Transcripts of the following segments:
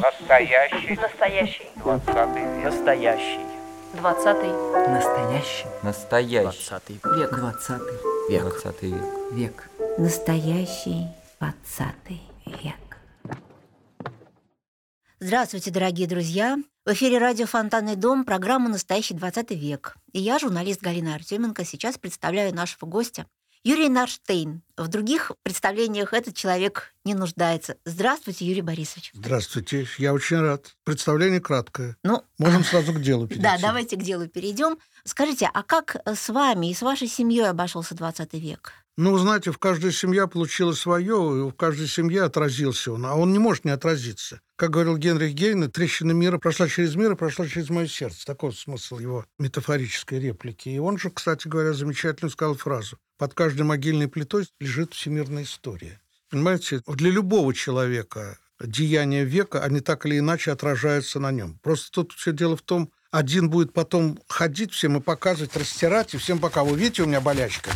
Настоящий. Настоящий. Двадцатый век. Настоящий. Двадцатый. Настоящий. Настоящий. Двадцатый век. Двадцатый Век. Двадцатый век. Век. Настоящий двадцатый век. Здравствуйте, дорогие друзья! В эфире радио «Фонтанный дом» программа «Настоящий 20 век». И я, журналист Галина Артеменко, сейчас представляю нашего гостя Юрий Нарштейн. В других представлениях этот человек не нуждается. Здравствуйте, Юрий Борисович. Здравствуйте, я очень рад. Представление краткое. Ну, Можем сразу к делу перейти. да, давайте к делу перейдем. Скажите, а как с вами и с вашей семьей обошелся 20 век? Ну, знаете, в каждой семье получила свое, и в каждой семье отразился он, а он не может не отразиться. Как говорил Генрих Гейне, трещина мира прошла через мир и прошла через мое сердце. Такой смысл его метафорической реплики. И он же, кстати говоря, замечательно сказал фразу. Под каждой могильной плитой лежит всемирная история. Понимаете, для любого человека деяния века, они так или иначе отражаются на нем. Просто тут все дело в том, один будет потом ходить всем и показывать, растирать, и всем пока, вы видите, у меня болячка,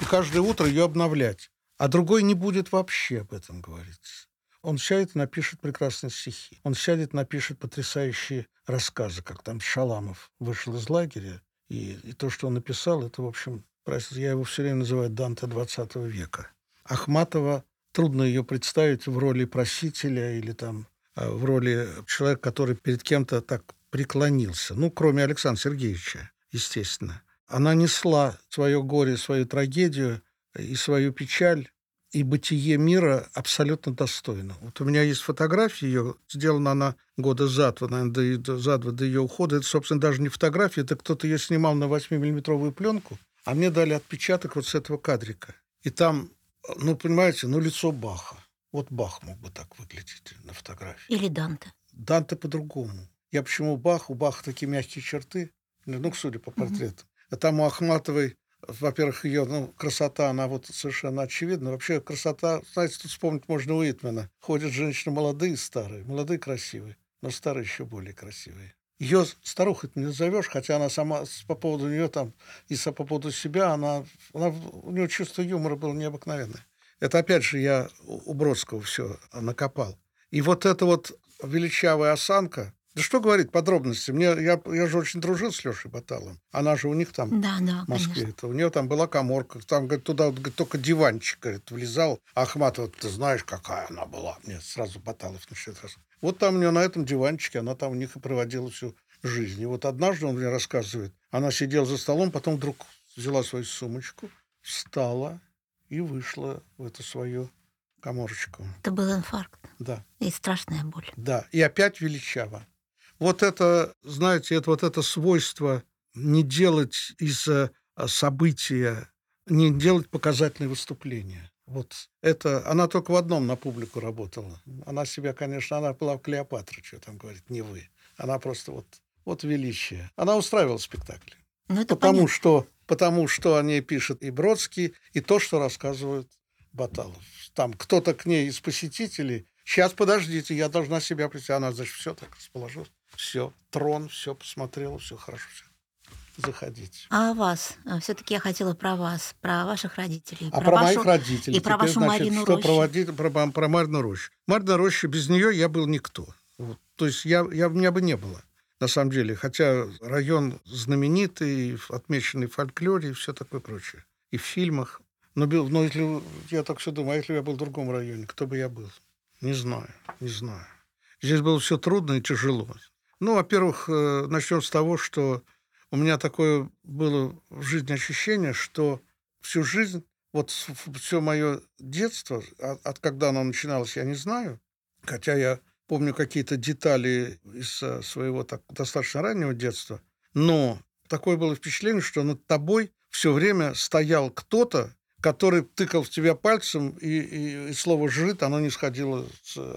и каждое утро ее обновлять. А другой не будет вообще об этом говорить. Он сядет и напишет прекрасные стихи. Он сядет и напишет потрясающие рассказы, как там Шаламов вышел из лагеря, и, и то, что он написал, это, в общем, я его все время называю Данте 20 века. Ахматова, трудно ее представить в роли просителя или там а, в роли человека, который перед кем-то так преклонился. Ну, кроме Александра Сергеевича, естественно. Она несла свое горе, свою трагедию и свою печаль и бытие мира абсолютно достойно. Вот у меня есть фотография ее, сделана она года за два, наверное, до, за два до ее ухода. Это, собственно, даже не фотография, это кто-то ее снимал на 8-миллиметровую пленку, а мне дали отпечаток вот с этого кадрика. И там, ну, понимаете, ну, лицо Баха. Вот Бах мог бы так выглядеть на фотографии. Или Данте? Данте по-другому. Я почему Бах? У Баха такие мягкие черты, ну, судя по портрету. А там у Ахматовой, во-первых, ее ну, красота, она вот совершенно очевидна. Вообще красота, знаете, тут вспомнить можно Уитмена. Ходят женщины молодые и старые. Молодые красивые, но старые еще более красивые. Ее старухой не назовешь, хотя она сама по поводу нее там, и по поводу себя, она, она, у нее чувство юмора было необыкновенное. Это опять же я у Бродского все накопал. И вот эта вот величавая осанка, да что говорить, подробности. Мне, я, я же очень дружил с Лешей Баталом. Она же у них там Да, да, в Москве. конечно. Это, у нее там была коморка. Там, говорит, туда вот, говорит, только диванчик, говорит, влезал. Ахматова, ты знаешь, какая она была. Мне сразу Баталов начинает рассказывать. Вот там у нее на этом диванчике, она там у них и проводила всю жизнь. И вот однажды он мне рассказывает, она сидела за столом, потом вдруг взяла свою сумочку, встала и вышла в эту свою коморочку. Это был инфаркт Да. и страшная боль. Да, и опять величаво. Вот это, знаете, это вот это свойство не делать из э, события, не делать показательные выступления. Вот это, она только в одном на публику работала. Она себя, конечно, она была Клеопатра, что там говорит, не вы. Она просто вот, вот величие. Она устраивала спектакли. Ну, это Потому понятно. что, потому что о ней пишет и Бродский, и то, что рассказывает Баталов. Там кто-то к ней из посетителей. Сейчас, подождите, я должна себя представить. Она, значит, все так расположилась. Все, трон, все посмотрела, все хорошо, все. Заходите. А о вас? Все-таки я хотела про вас, про ваших родителей. А про, моих вашу- родителей. и про теперь, вашу значит, Марину что Рощу. проводить, про, про Марину Рощу. Марина Роща, без нее я был никто. Вот. То есть я, я, меня бы не было, на самом деле. Хотя район знаменитый, отмеченный в фольклоре и все такое прочее. И в фильмах. Но, был- но если, я так все думаю, а если бы я был в другом районе, кто бы я был? Не знаю, не знаю. Здесь было все трудно и тяжело. Ну, во-первых, э, начнем с того, что у меня такое было в жизни ощущение, что всю жизнь, вот все мое детство, от, от когда оно начиналось, я не знаю, хотя я помню какие-то детали из э, своего так, достаточно раннего детства, но такое было впечатление, что над тобой все время стоял кто-то, который тыкал в тебя пальцем, и, и- и слово «жид», оно не сходило,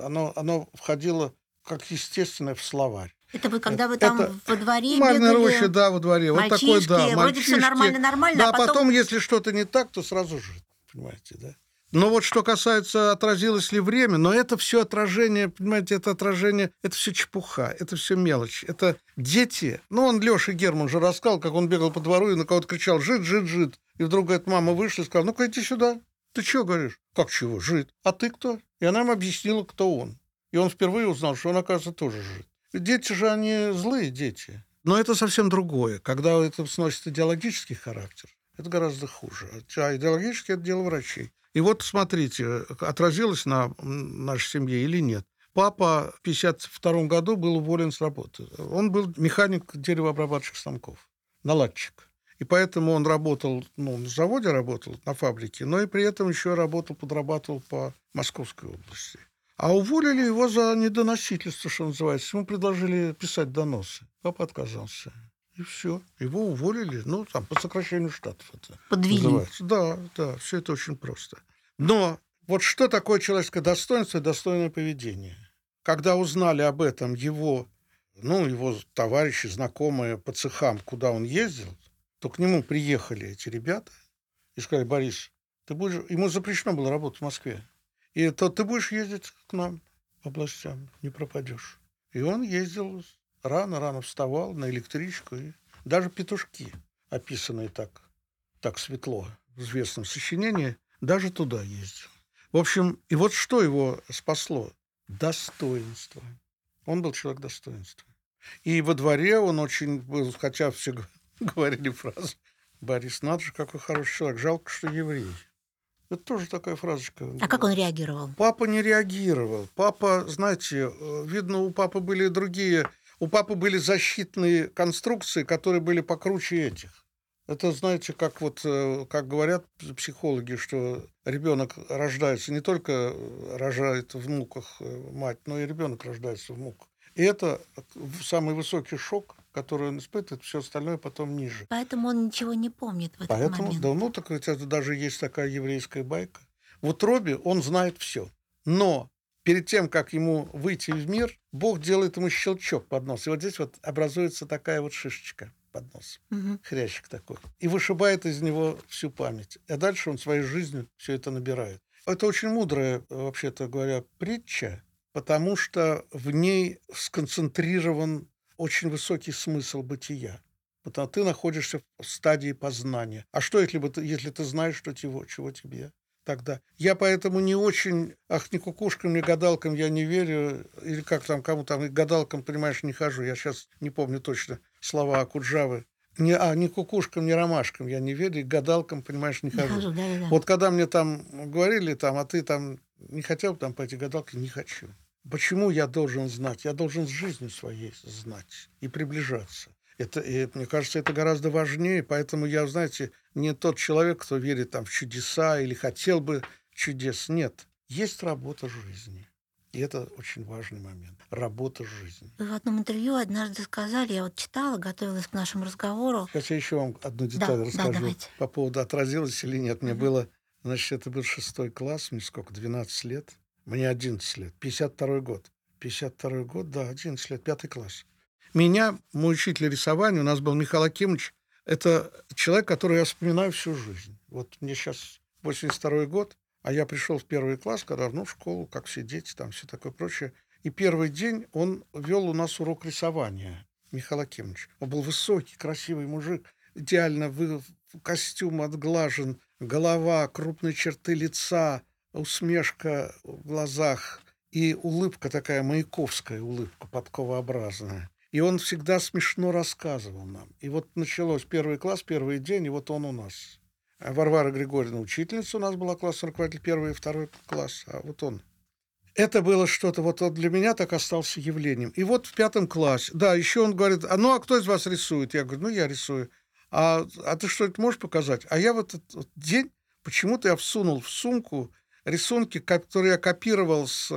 оно, оно входило как естественное в словарь. Это вы когда вы Это там во дворе Марная бегали? роща, да, во дворе. Вот такой, да, мальчишки. нормально-нормально, Да, а потом- потом, если что-то не так, то сразу же, понимаете, да? Но вот что касается, отразилось ли время, но это все отражение, понимаете, это отражение, это все чепуха, это все мелочь. Это дети. Ну, он, Леша Герман же рассказал, как он бегал по двору и на кого-то кричал «жид, жид, жид». И вдруг, говорит, мама вышла и сказала, ну-ка иди сюда. Ты что говоришь? Как чего? Жид. А ты кто? И она ему объяснила, кто он. И он впервые узнал, что он, оказывается, тоже жид. Дети же, они злые дети. Но это совсем другое. Когда это сносит идеологический характер, это гораздо хуже. А идеологически это дело врачей. И вот смотрите, отразилось на нашей семье или нет. Папа в 1952 году был уволен с работы. Он был механик деревообрабатывающих станков, наладчик. И поэтому он работал, ну, на заводе работал, на фабрике, но и при этом еще работал, подрабатывал по Московской области. А уволили его за недоносительство, что называется. Ему предложили писать доносы. Папа отказался. И все. Его уволили, ну, там, по сокращению штатов это Подвели. называется. Да, да, все это очень просто. Но вот что такое человеческое достоинство и достойное поведение? Когда узнали об этом его, ну, его товарищи, знакомые по цехам, куда он ездил, то к нему приехали эти ребята и сказали, Борис, ты будешь... Ему запрещено было работать в Москве. И то ты будешь ездить к нам областям, не пропадешь. И он ездил рано-рано вставал на электричку. И даже петушки, описанные так, так светло в известном сочинении, даже туда ездил. В общем, и вот что его спасло? Достоинство. Он был человек достоинства. И во дворе он очень был, хотя все говорили фразу, Борис, надо же, какой хороший человек, жалко, что еврей. Это тоже такая фразочка. А как он реагировал? Папа не реагировал. Папа, знаете, видно, у папы были другие... У папы были защитные конструкции, которые были покруче этих. Это, знаете, как вот, э, как говорят психологи, что ребенок рождается, не только рожает в муках э, мать, но и ребенок рождается в муках. И это самый высокий шок, который он испытывает, все остальное потом ниже. Поэтому он ничего не помнит в этот Поэтому, момент. да, ну, так ведь это даже есть такая еврейская байка. В утробе он знает все. Но перед тем, как ему выйти в мир, Бог делает ему щелчок под нос. И вот здесь вот образуется такая вот шишечка под носом. Мгм. Хрящик такой. И вышибает из него всю память. А дальше он своей жизнью все это набирает. Это очень мудрая, вообще-то говоря, притча, потому что в ней сконцентрирован очень высокий смысл бытия. Потому ты находишься в стадии познания. А что, если, бы ты, если ты знаешь, что чего, чего тебе тогда? Я поэтому не очень, ах, ни кукушкам, ни гадалкам я не верю, или как там, кому там, гадалкам, понимаешь, не хожу. Я сейчас не помню точно слова Акуджавы. Не, а, ни кукушкам, ни ромашкам я не верю, и гадалкам, понимаешь, не Не хожу. хожу, да-да-да. Вот когда мне там говорили, там, а ты там не хотел бы там пойти гадалки, не хочу. Почему я должен знать? Я должен с жизнью своей знать и приближаться. Это, и, мне кажется, это гораздо важнее, поэтому я, знаете, не тот человек, кто верит там в чудеса или хотел бы чудес. Нет, есть работа жизни. И это очень важный момент. Работа жизни. Вы в одном интервью однажды сказали, я вот читала, готовилась к нашему разговору. Сейчас я еще вам одну деталь да, расскажу давайте. по поводу отразилось или нет. Мне Мгм. было, значит, это был шестой класс, мне сколько, 12 лет. Мне 11 лет, 52 год. 52 год, да, 11 лет, пятый класс. Меня, мой учитель рисования, у нас был Михаил Акимович, это человек, который я вспоминаю всю жизнь. Вот мне сейчас 82 год, а я пришел в первый класс, когда, ну, в школу, как все дети, там все такое прочее. И первый день он вел у нас урок рисования, Михаил Акимович. Он был высокий, красивый мужик, идеально вы, костюм отглажен, голова, крупные черты лица, усмешка в глазах и улыбка такая маяковская улыбка, подковообразная. И он всегда смешно рассказывал нам. И вот началось первый класс, первый день, и вот он у нас. А Варвара Григорьевна учительница у нас была классный руководитель первый и второй класс, а вот он. Это было что-то, вот он для меня так остался явлением. И вот в пятом классе, да, еще он говорит, а ну а кто из вас рисует? Я говорю, ну я рисую. А, а ты что-нибудь можешь показать? А я в этот день почему-то я всунул в сумку рисунки, которые я копировал с,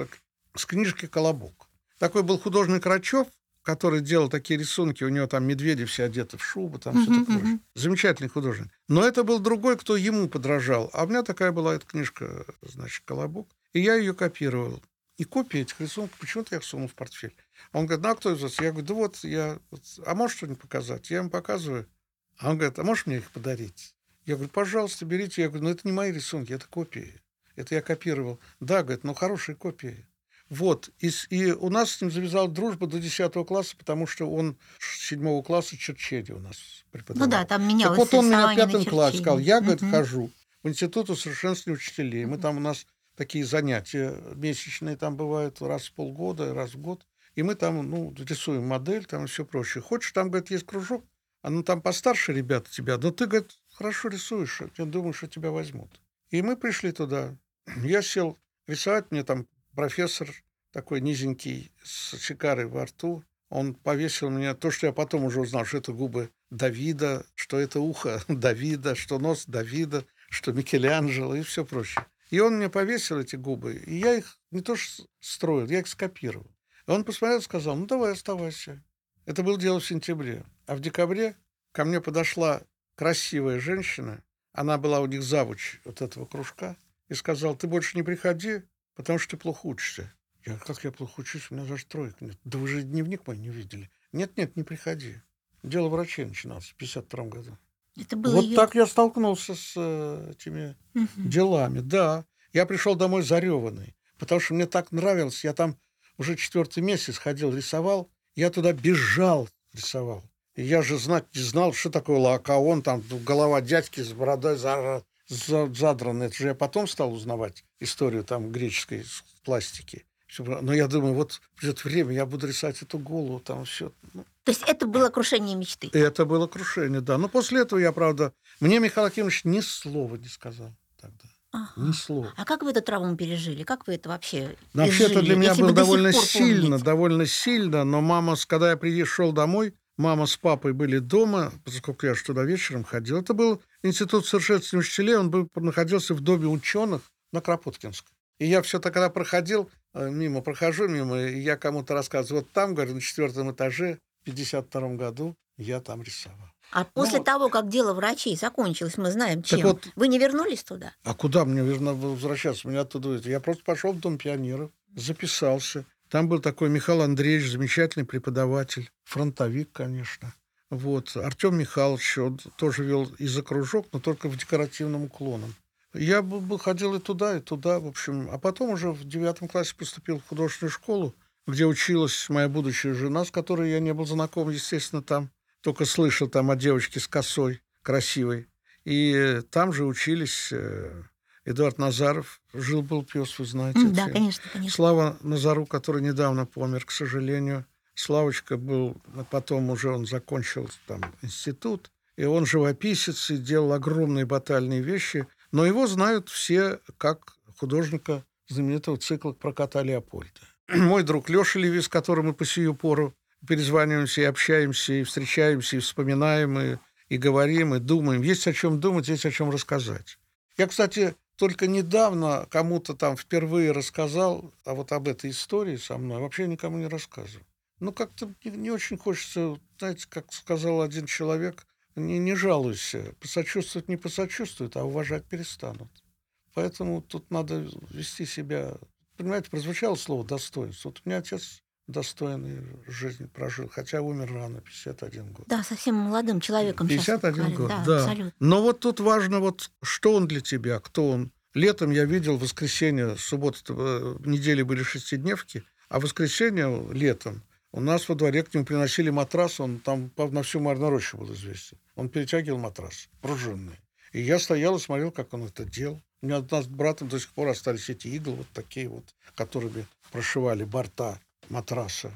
с книжки «Колобок». Такой был художник Рачев, который делал такие рисунки, у него там медведи все одеты в шубу, там все Мгм, такое. мгм. Замечательный художник. Но это был другой, кто ему подражал. А у меня такая была эта книжка, значит, «Колобок». И я ее копировал. И копии этих рисунков почему-то я сунул в портфель. Он говорит, ну а кто из вас? Я говорю, да вот, я... А можешь что-нибудь показать? Я ему показываю. А он говорит, а можешь мне их подарить? Я говорю, пожалуйста, берите. Я говорю, ну это не мои рисунки, это копии. Это я копировал. Да, говорит, ну хорошие копии. Вот. И, и у нас с ним завязалась дружба до 10 класса, потому что он с 7 класса черчение у нас преподавал. Ну да, там Так менялось вот он меня в пятом классе сказал, я, говорит, Мгм. хожу в институт усовершенствования учителей. Мы там у нас такие занятия месячные там бывают раз в полгода, раз в год. И мы там, ну, рисуем модель, там и все прочее. Хочешь, там, говорит, есть кружок, а ну там постарше ребята тебя, да ты, говорит, хорошо рисуешь, я думаю, что тебя возьмут. И мы пришли туда. Я сел рисовать, мне там профессор такой низенький, с сигарой во рту, он повесил мне то, что я потом уже узнал, что это губы Давида, что это ухо Давида, что нос Давида, что Микеланджело и все прочее. И он мне повесил эти губы, и я их не то что строил, я их скопировал. И он посмотрел и сказал, ну давай оставайся. Это было дело в сентябре. А в декабре ко мне подошла красивая женщина, она была у них завуч вот этого кружка, и сказал, ты больше не приходи, потому что ты плохо учишься. Я, как я плохо учусь, у меня даже троек нет. Да вы же дневник мой не видели. Нет-нет, не приходи. Дело врачей начиналось в 52 году. Это было вот ее... так я столкнулся с э, этими Мгм. делами, да. Я пришел домой зареванный, потому что мне так нравилось. Я там уже четвертый месяц ходил, рисовал. Я туда бежал, рисовал. И я же знать не знал, что такое лакаон, там голова дядьки с бородой за- за- задрана. Это же я потом стал узнавать историю там греческой пластики. Но я думаю, вот придет время, я буду рисовать эту голову, там все. То есть это было крушение мечты. Это было крушение, да. Но после этого я, правда, мне Михаил Акимович ни слова не сказал тогда. Ага. Ни слова. А как вы эту травму пережили? Как вы это вообще Вообще-то для меня было довольно сильно, довольно сильно, но мама, когда я пришел домой, мама с папой были дома, поскольку я же туда вечером ходил. Это был институт совершенствования учителей, он был, находился в доме ученых на Кропоткинской. И я все тогда проходил, э, мимо прохожу мимо, и я кому-то рассказываю, вот там, говорю, на четвертом этаже, в 52 году я там рисовал. А после вот. того, как дело врачей закончилось, мы знаем, Так чем. вот- Вы не вернулись туда? А куда мне верно возвращаться? Меня оттуда? Я просто пошел в Дом пионеров, записался. Там был такой Михаил Андреевич, замечательный преподаватель, фронтовик, конечно. Вот. Артем Михайлович, он тоже вел и за кружок, но только в декоративном уклоном. Я бы, ходил и туда, и туда, в общем. А потом уже в девятом классе поступил в художественную школу, где училась моя будущая жена, с которой я не был знаком, естественно, там. Только слышал там о девочке с косой, красивой. И там же учились э, Эдуард Назаров. Жил-был пес, вы знаете. Да, это конечно, конечно. Слава Назару, который недавно помер, к сожалению. Славочка был, а потом уже он закончил там институт, и он живописец и делал огромные батальные вещи, но его знают все как художника знаменитого цикла про кота Леопольда. Мой друг Леша Леви, с которым мы по сию пору перезваниваемся и общаемся, и встречаемся, и вспоминаем, и, и говорим, и думаем. Есть о чем думать, есть о чем рассказать. Я, кстати, только недавно кому-то там впервые рассказал, а вот об этой истории со мной вообще никому не рассказывал. Ну, как-то не, не очень хочется, знаете, как сказал один человек, не, не жалуйся, посочувствовать не посочувствуют, а уважать перестанут. Поэтому тут надо вести себя... Понимаете, прозвучало слово «достоинство». Вот у меня отец достойной жизни прожил, хотя умер рано, 51 год. Да, совсем молодым человеком. сейчас 51 говорят. год, да. да. абсолютно. Но вот тут важно, вот что он для тебя, кто он. Летом я видел воскресенье, суббота, э, недели были шестидневки, а воскресенье летом у нас во дворе к нему приносили матрас, он там на всю Марную рощу был известен. Он перетягивал матрас, пружинный. И я стоял и смотрел, как он это делал. У меня у нас с братом до сих пор остались эти иглы, вот такие вот, которыми прошивали борта матраса.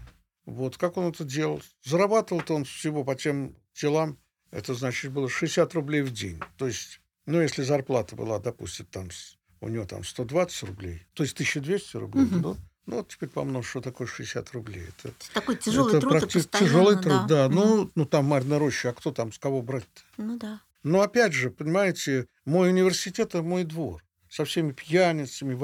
Вот как он это делал. Зарабатывал-то он всего по тем делам, это значит было 60 рублей в день. То есть, ну, если зарплата была, допустим, там у него там 120 рублей, то есть 1200 рублей, Мгм. ну, ну, вот теперь помножь, что такое 60 рублей. Это, Такой тяжелый это труд практи- тяжелый труд, да. Мгм. Ну, ну, там Марьина роща, а кто там, с кого брать-то? Ну да. Но опять же, понимаете, мой университет – это мой двор. Со всеми пьяницами,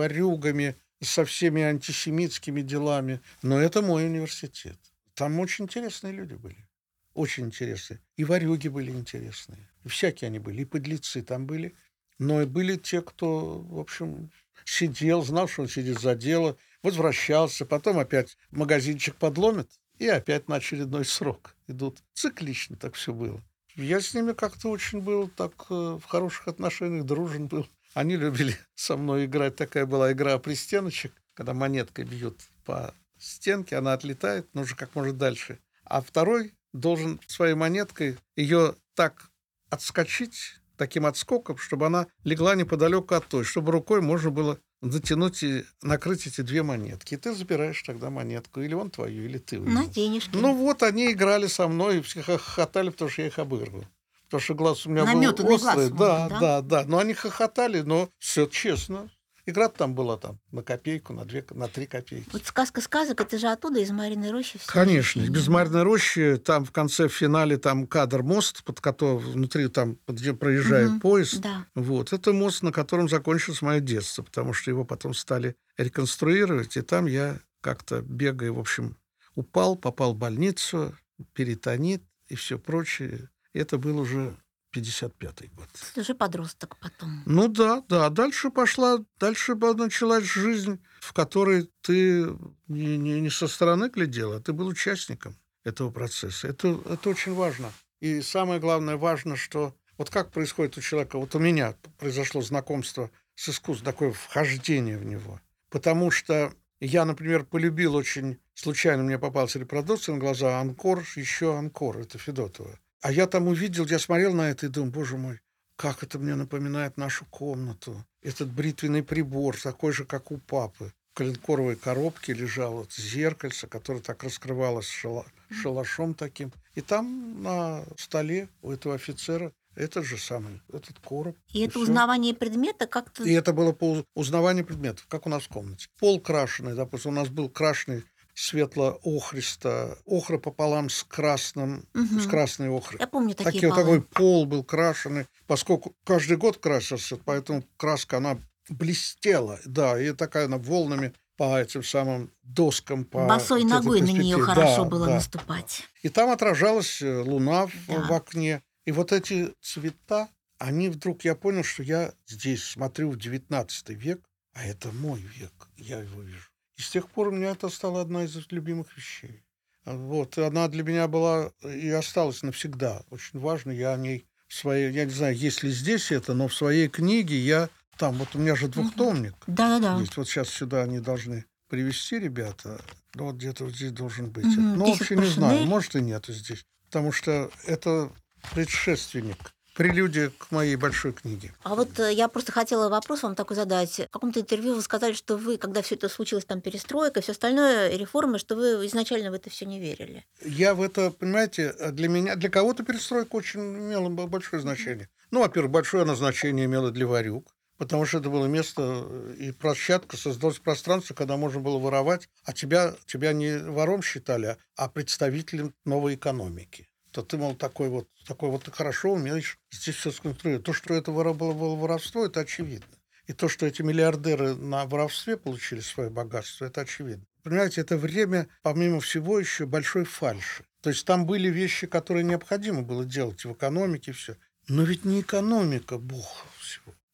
ворюгами, со всеми антисемитскими делами. Но это мой университет. Там очень интересные люди были. Очень интересные. И ворюги были интересные. Всякие они были. И подлецы там были. Но и были те, кто, в общем, сидел, знал, что он сидит за дело, возвращался, потом опять магазинчик подломит, и опять на очередной срок идут. Циклично так все было. Я с ними как-то очень был так э, в хороших отношениях, дружен был. Они любили со мной играть. Такая была игра пристеночек, когда монеткой бьют по стенке, она отлетает, нужно как можно дальше. А второй должен своей монеткой ее так отскочить, таким отскоком, чтобы она легла неподалеку от той, чтобы рукой можно было затянуть и накрыть эти две монетки. И ты забираешь тогда монетку, или он твою, или ты. На денежки. Ну вот, они играли со мной, и все хохотали, потому что я их обыгрывал. Потому что глаз у меня Наметанный был острый. глаз, да, да? да, да. Но они хохотали, но все честно. Игра там была там на копейку, на две, на три копейки. Вот сказка сказок, это же оттуда, из Мариной рощи. всё Конечно, ощущение. без Марьиной рощи там в конце в финале там кадр мост, под которым внутри там где проезжает Мгм, поезд. Да. Вот это мост, на котором закончилось мое детство, потому что его потом стали реконструировать, и там я как-то бегая, в общем, упал, попал в больницу, перитонит и все прочее. Это был уже 55-й год. Ты уже подросток потом. Ну да, да. Дальше пошла, дальше началась жизнь, в которой ты не, не, не со стороны глядел, а ты был участником этого процесса. Это, это очень важно. И самое главное, важно, что вот как происходит у человека, вот у меня произошло знакомство с искусством, такое вхождение в него. Потому что я, например, полюбил очень, случайно мне попался репродукция на глаза «Анкор», еще «Анкор», это Федотова. А я там увидел, я смотрел на это и думал, боже мой, как это мне напоминает нашу комнату. Этот бритвенный прибор, такой же, как у папы. В коленкоровой коробке лежало зеркальце, которое так раскрывалось шала- шалашом таким. И там на столе у этого офицера этот же самый, этот короб. И это всё. узнавание предмета как-то... И это было по узнаванию предметов, как у нас в комнате. Пол крашеный, допустим, у нас был крашеный светло-охристо, охра пополам с красным, Мгм. с красной охрой. Я помню такие Такие, полы. такой пол был крашеный, поскольку каждый год красился, поэтому краска, она блестела, да, и такая она волнами по этим самым доскам. По Босой вот ногой на нее хорошо Да, было да. наступать. И там отражалась э, луна в, Да. в окне. И вот эти цвета, они вдруг, я понял, что я здесь смотрю в 19 век, а это мой век, я его вижу. И с тех пор у меня это стало одна из любимых вещей. Вот, она для меня была и осталась навсегда. Очень важно, я о ней в своей, я не знаю, есть ли здесь это, но в своей книге я, там, вот у меня же двухтомник, Да-да-да. Вот сейчас сюда они должны привезти ребята. Ну, вот где-то вот здесь должен быть. Мгм. Ну, вообще не знаю, Паршинель. может и нету здесь. Потому что это предшественник, прелюдия к моей большой книге. А вот э, я просто хотела вопрос вам такой задать. В каком-то интервью вы сказали, что вы, когда все это случилось, там перестройка, все остальное, реформы, что вы изначально в это все не верили. Я в это, понимаете, для меня, для кого-то перестройка очень имела большое значение. Ну, во-первых, большое она значение имела для Варюк, потому что это было место э, и площадка, создалось пространство, когда можно было воровать, а тебя, тебя не вором считали, а представителем новой экономики. То ты, мол, такой вот, такой вот хорошо умеешь здесь все сконструировать. То, что это было, было воровство, это очевидно. И то, что эти миллиардеры на воровстве получили свое богатство, это очевидно. Понимаете, это время, помимо всего, еще большой фальши. То есть там были вещи, которые необходимо было делать в экономике, все. Но ведь не экономика, бог.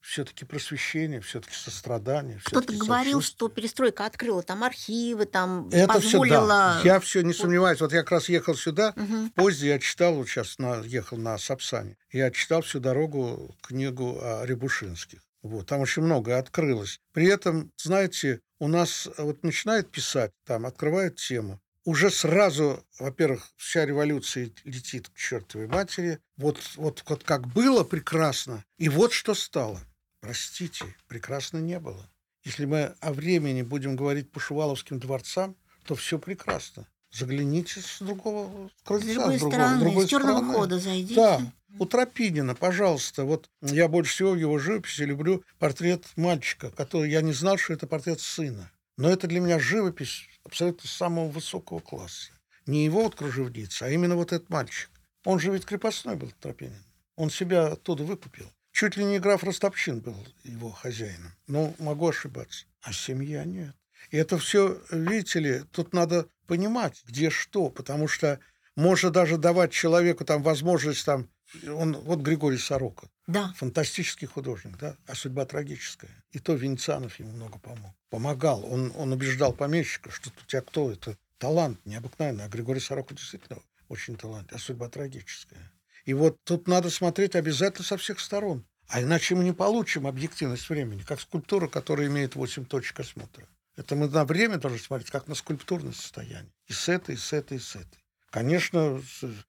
Все-таки просвещение, все-таки сострадание. Кто-то говорил, что перестройка открыла там архивы, там Это все, позволила... да. Я все не сомневаюсь. Вот я как раз ехал сюда, Мгм. в поезде я читал, вот сейчас на, ехал на Сапсане, я читал всю дорогу книгу о Рябушинских. Вот, там очень много открылось. При этом, знаете, у нас вот начинает писать, там открывает тему, уже сразу, во-первых, вся революция летит к чертовой матери. Вот, вот, вот как было прекрасно, и вот что стало. Простите, прекрасно не было. Если мы о времени будем говорить по Шуваловским дворцам, то все прекрасно. Загляните с другого с С крыльца, другой с другого- стороны, другой с черного стороны. хода зайдите. Да, у Тропинина, пожалуйста. Вот я больше всего в его живописи люблю портрет мальчика, который я не знал, что это портрет сына. Но это для меня живопись абсолютно самого высокого класса. Не его вот кружевница, а именно вот этот мальчик. Он же ведь крепостной был, Тропинин. Он себя оттуда выкупил. Чуть ли не граф Ростопчин был его хозяином. Но могу ошибаться. А семья нет. И это все, видите ли, тут надо понимать, где что, потому что можно даже давать человеку там возможность там, он, вот Григорий Сорока, Да. фантастический художник, да, а судьба трагическая. И то Венецианов ему много помог. Помогал. Он, он убеждал помещика, что у тебя кто это? Талант необыкновенный. А Григорий Сорока действительно очень талант, а судьба трагическая. И вот тут надо смотреть обязательно со всех сторон. А иначе мы не получим объективность времени, как скульптура, которая имеет 8 точек осмотра. Это мы на время должны смотреть, как на скульптурное состояние. И с этой, и с этой, и с этой. Конечно,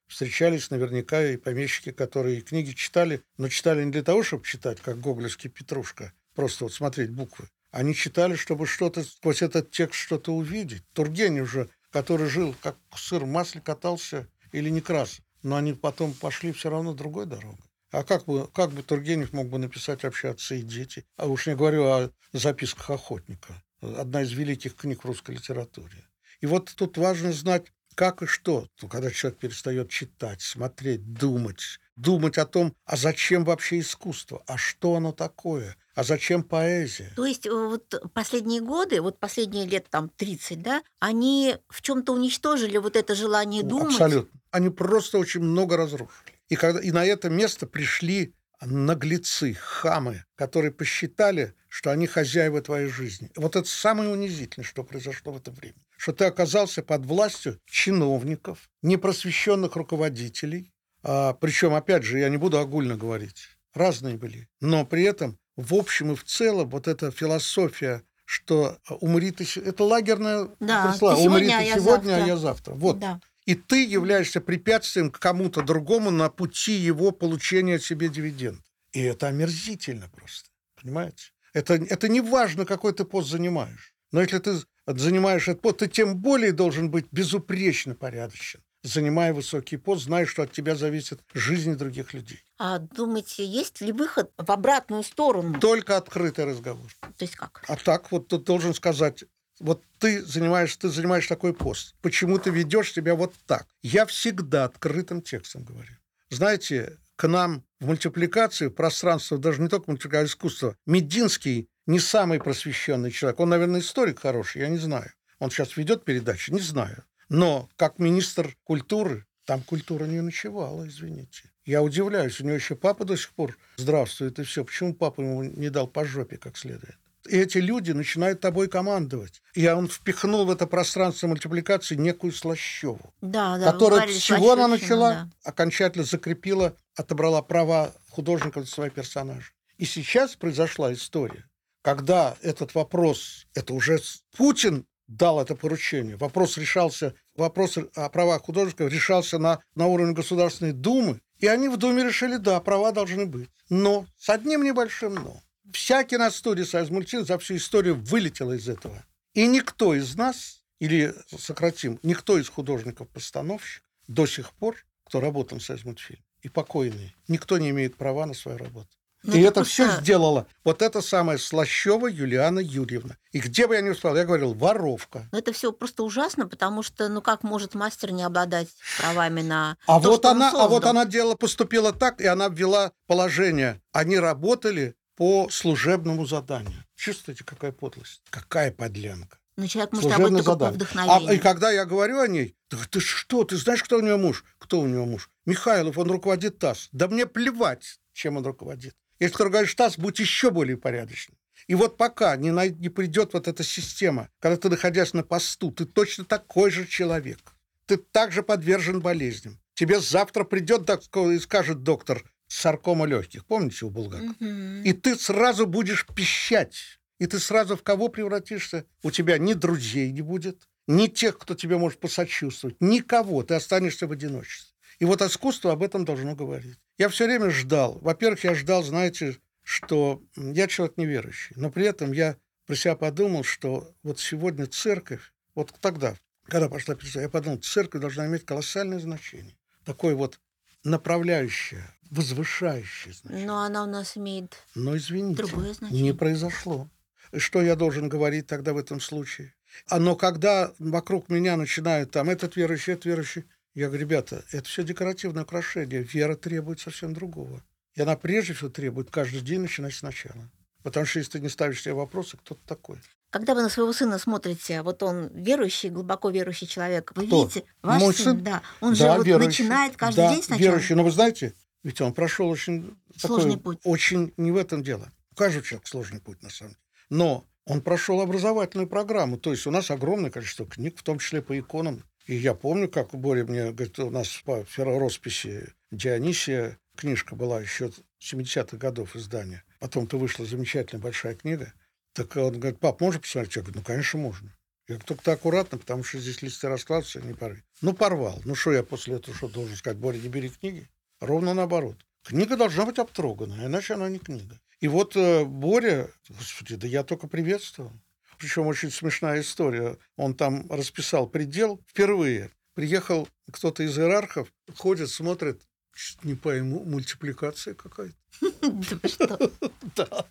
встречались наверняка и помещики, которые книги читали, но читали не для того, чтобы читать, как гоголевский Петрушка, просто вот смотреть буквы. Они читали, чтобы что-то сквозь этот текст что-то увидеть. Тургенев же, который жил как сыр в масле, катался или не крас. Но они потом пошли все равно другой дорогой. А как бы, как бы Тургенев мог бы написать вообще «Отцы и дети»? А уж не говорю о записках охотника. Одна из великих книг в русской литературе. И вот тут важно знать, как и что. Ну, когда человек перестает читать, смотреть, думать, думать о том, а зачем вообще искусство, а что оно такое, а зачем поэзия? То есть э, вот последние годы, вот последние лет там 30, да, они в чем-то уничтожили вот это желание думать? Абсолютно. Они просто очень много разрушили. И, когда, и на это место пришли наглецы, хамы, которые посчитали, что они хозяева твоей жизни. Вот это самое унизительное, что произошло в это время. Что ты оказался под властью чиновников, непросвещенных руководителей. А, причем, опять же, я не буду огульно говорить, разные были. Но при этом, в общем и в целом, вот эта философия что умри ты... Это лагерная да, присла. Ты умри сегодня, ты а сегодня, завтра. а я завтра. Вот. Да и ты являешься препятствием к кому-то другому на пути его получения себе дивиденд. И это омерзительно просто, понимаете? Это, это не важно, какой ты пост занимаешь. Но если ты занимаешь этот пост, ты тем более должен быть безупречно порядочен занимая высокий пост, зная, что от тебя зависит жизнь других людей. А думаете, есть ли выход в обратную сторону? Только открытый разговор. То есть как? А так вот ты должен сказать, вот ты занимаешь, ты занимаешь такой пост. Почему ты ведешь себя вот так? Я всегда открытым текстом говорю. Знаете, к нам в мультипликации, в пространство, даже не только мультипликация, а искусство, Мединский не самый просвещенный человек. Он, наверное, историк хороший, я не знаю. Он сейчас ведет передачи, не знаю. Но как министр культуры, там культура не ночевала, извините. Я удивляюсь, у него еще папа до сих пор здравствует и все. Почему папа ему не дал по жопе как следует? И эти люди начинают тобой командовать. И он впихнул в это пространство мультипликации некую Слащеву, да, да, которая с чего она начала, да. окончательно закрепила, отобрала права художника на свои персонажи. И сейчас произошла история, когда этот вопрос, это уже Путин дал это поручение, вопрос решался, вопрос о правах художников решался на, на уровне Государственной Думы, и они в Думе решили, да, права должны быть. Но с одним небольшим «но». Вся киностудия «Союз мультфильм» за всю историю вылетела из этого. И никто из нас, или сократим, никто из художников-постановщиков до сих пор, кто работал в «Союз мультфильм», и покойные, никто не имеет права на свою работу. Ну, и это, все сделала вот эта самая Слащева Юлиана Юрьевна. И где бы я ни успел, я говорил, воровка. Но это все просто ужасно, потому что, ну как может мастер не обладать правами на а то, вот она, он А вот она делала, поступила так, и она ввела положение. Они работали по служебному заданию. Чувствуете, какая подлость? Какая подлянка? Ну, человек может Служебное только по вдохновению. А, и когда я говорю о ней, ты, ты что, ты знаешь, кто у нее муж? Кто у нее муж? Михайлов, он руководит ТАСС. Да мне плевать, чем он руководит. Если ты руководишь ТАСС, будь еще более порядочным. И вот пока не, най- не придет вот эта система, когда ты, находясь на посту, ты точно такой же человек. Ты также подвержен болезням. Тебе завтра придет и скажет доктор, саркома легких. Помните у Булгакова? Угу. И ты сразу будешь пищать. И ты сразу в кого превратишься? У тебя ни друзей не будет, ни тех, кто тебе может посочувствовать, никого. Ты останешься в одиночестве. И вот искусство об этом должно говорить. Я все время ждал. Во-первых, я ждал, знаете, что я человек неверующий, но при этом я про себя подумал, что вот сегодня церковь, вот тогда, когда пошла писать, я подумал, церковь должна иметь колоссальное значение. Такое вот направляющее, возвышающее значение. Но она у нас имеет Но, извините, другое значение. Не произошло. Что я должен говорить тогда в этом случае? А но когда вокруг меня начинают там этот верующий, этот верующий, я говорю, ребята, это все декоративное украшение. Вера требует совсем другого. И она прежде всего требует каждый день начинать сначала. Потому что если ты не ставишь себе вопросы, кто ты такой? Когда вы на своего сына смотрите, вот он верующий, глубоко верующий человек, вы Кто? видите, ваш Мой сын, сын? да, он да, же вот верующий. начинает каждый да, день сначала. верующий. Но вы знаете, ведь он прошел очень сложный такой, путь. Очень не в этом дело. У каждого человека сложный путь, на самом деле. Но он прошел образовательную программу. То есть у нас огромное количество книг, в том числе по иконам. И я помню, как Боря мне говорит, у нас по росписи Дионисия книжка была еще 70-х годов издания. Потом-то вышла замечательная большая книга. Так он говорит, пап, можно посмотреть? Я говорю, ну, конечно, можно. Я говорю, только аккуратно, потому что здесь листы раскладываются, не порви. Ну, порвал. Ну, что я после этого что должен сказать? Боря, не бери книги. Ровно наоборот. Книга должна быть обтроганная, иначе она не книга. И вот э, Боря, господи, да я только приветствовал. Причем очень смешная история. Он там расписал предел впервые. Приехал кто-то из иерархов, ходит, смотрит, не пойму, мультипликация какая-то. Да что? Да.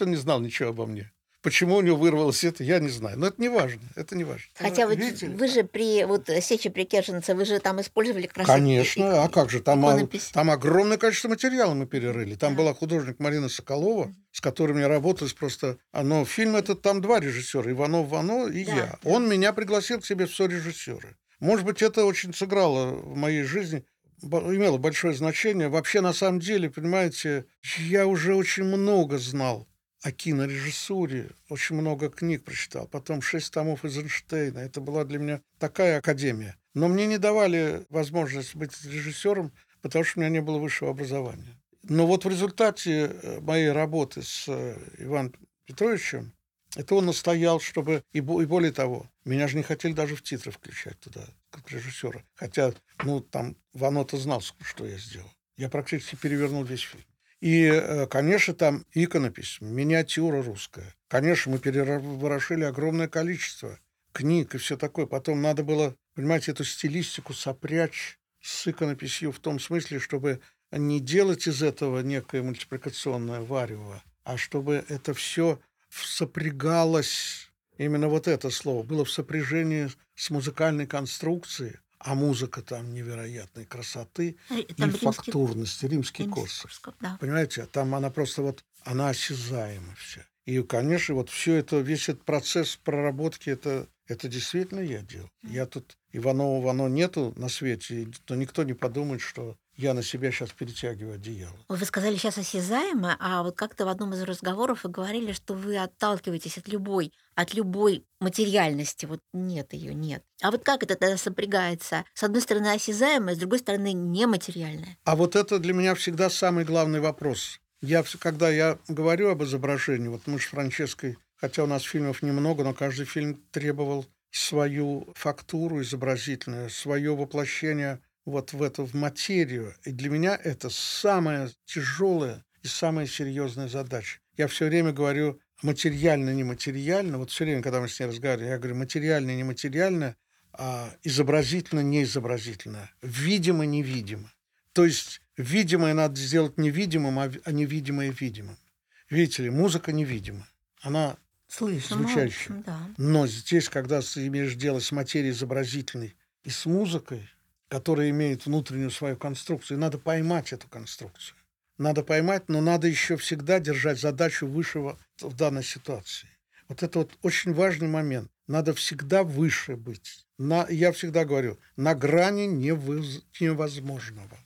Он не знал ничего обо мне. Почему у него вырвалось это, я не знаю. Но это не важно. Это не важно. Хотя вот Видите вы же при вот сече при Керченце, вы же там использовали как раз Конечно, а как же? Там, а, там огромное количество материала мы перерыли. Там была художник Марина Соколова, с которой мне работалось просто... Оно, фильм этот, там два режиссера, Иванов Вано и Да, я. да. Он меня пригласил к себе в сорежиссеры. Может быть, это очень сыграло в моей жизни, имело большое значение. Вообще, на самом деле, понимаете, я уже очень много знал о кинорежиссуре, очень много книг прочитал, потом шесть томов из Эйнштейна. Это была для меня такая академия. Но мне не давали возможность быть режиссером, потому что у меня не было высшего образования. Но вот в результате э, моей работы с э, Иваном Петровичем, это он настоял, чтобы... И более того, меня же не хотели даже в титры включать туда, как режиссера. Хотя, ну, там Вано-то знал, что я сделал. Я практически перевернул весь фильм. И, э, конечно, там иконопись, миниатюра русская. Конечно, мы переворошили огромное количество книг и все такое. Потом надо было, понимаете, эту стилистику сопрячь с иконописью в том смысле, чтобы не делать из этого некое мультипликационное варево, а чтобы это все сопрягалось, именно вот это слово, было в сопряжении с музыкальной конструкцией, а музыка там невероятной красоты Э, и римский- фактурности, римский римский Корсаков. Да. Понимаете, там она просто вот, она осязаема вся. И, конечно, вот все это, весь этот процесс проработки, это, это действительно я делал. Я тут, Иванова Вано нету на свете, и то никто не подумает, что я на себя сейчас перетягиваю одеяло. Вы сказали сейчас осязаемо, а вот как-то в одном из разговоров вы говорили, что вы отталкиваетесь от любой, от любой материальности. Вот нет ее, нет. А вот как это тогда сопрягается? С одной стороны осязаемое, с другой стороны нематериальное. А вот это для меня всегда самый главный вопрос. Я, когда я говорю об изображении, вот мы с Франческой, хотя у нас фильмов немного, но каждый фильм требовал свою фактуру изобразительную, свое воплощение вот в эту в материю. И для меня это самая тяжелая и самая серьезная задача. Я все время говорю материально, нематериально. Вот все время, когда мы с ней разговариваем, я говорю материально, нематериально, а изобразительно, неизобразительно, видимо, невидимо. То есть видимое надо сделать невидимым, а а невидимое видимым. Видите ли, музыка невидима. Она Слышно, ну, общем, да. но здесь, когда ты имеешь дело с материей изобразительной и с музыкой, которая имеет внутреннюю свою конструкцию, надо поймать эту конструкцию. Надо поймать, но надо еще всегда держать задачу высшего в данной ситуации. Вот это вот очень важный момент. Надо всегда выше быть. На, я всегда говорю, на грани невыз- невозможного.